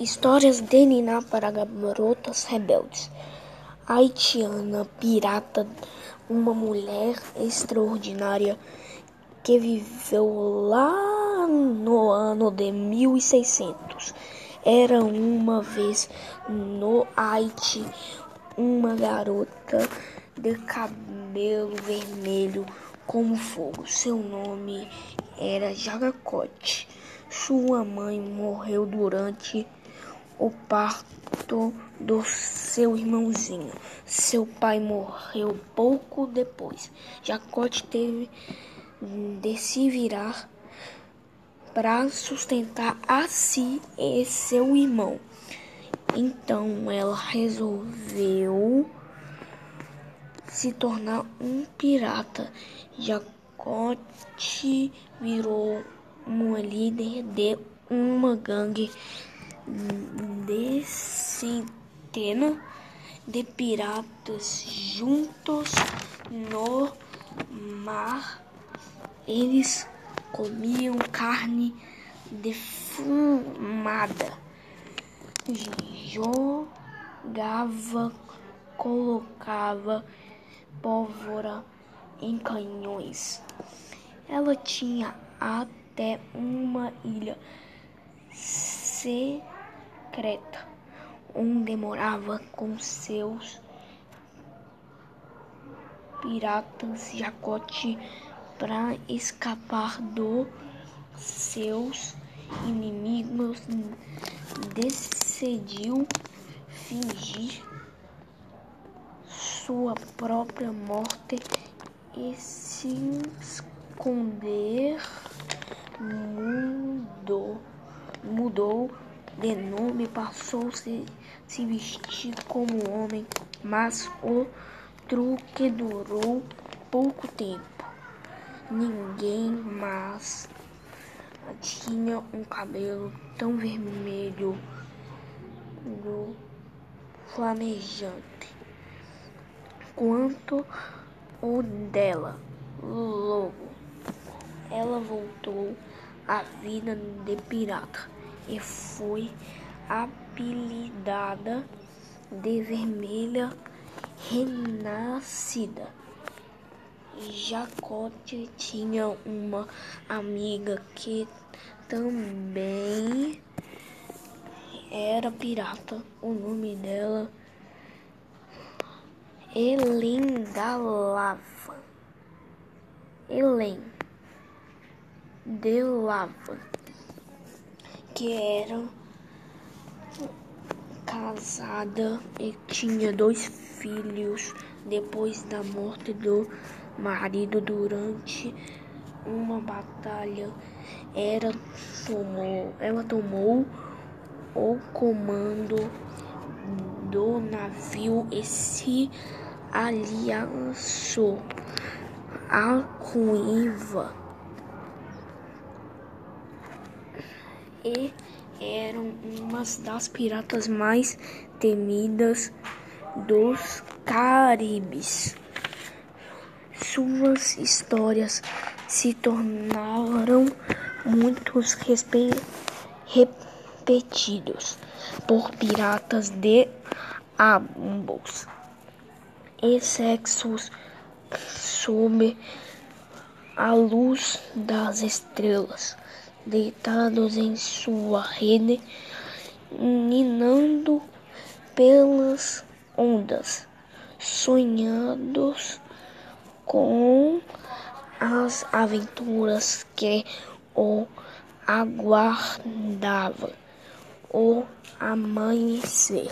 Histórias de Niná para garotas rebeldes. Haitiana pirata, uma mulher extraordinária que viveu lá no ano de 1600. Era uma vez no Haiti uma garota de cabelo vermelho como fogo. Seu nome era Jagacote. Sua mãe morreu durante o parto do seu irmãozinho. Seu pai morreu pouco depois. Jacote teve de se virar para sustentar a si e seu irmão. Então ela resolveu se tornar um pirata. Jacote virou uma líder de uma gangue de centena de piratas juntos no mar. Eles comiam carne defumada, jogava, colocava pólvora em canhões. Ela tinha até uma ilha secreta secreta, onde morava com seus piratas Jacote para escapar dos seus inimigos, decidiu fingir sua própria morte e se esconder. Mudou, mudou de nome passou a se, vestir como homem, mas o truque durou pouco tempo. Ninguém mais tinha um cabelo tão vermelho no flamejante quanto o dela. Logo, ela voltou à vida de pirata e foi apelidada de Vermelha Renascida. Jacote tinha uma amiga que também era pirata. O nome dela Helen da Lava. Helen de Lava que era casada e tinha dois filhos depois da morte do marido durante uma batalha. Era, tomou, ela tomou o comando do navio e se aliançou a ruiva e eram uma das piratas mais temidas dos Caribes. Suas histórias se tornaram muitos repetidos por piratas de ambos e sexos sob a luz das estrelas deitados em sua rede, ninando pelas ondas, sonhados com as aventuras que o aguardavam, o amanhecer.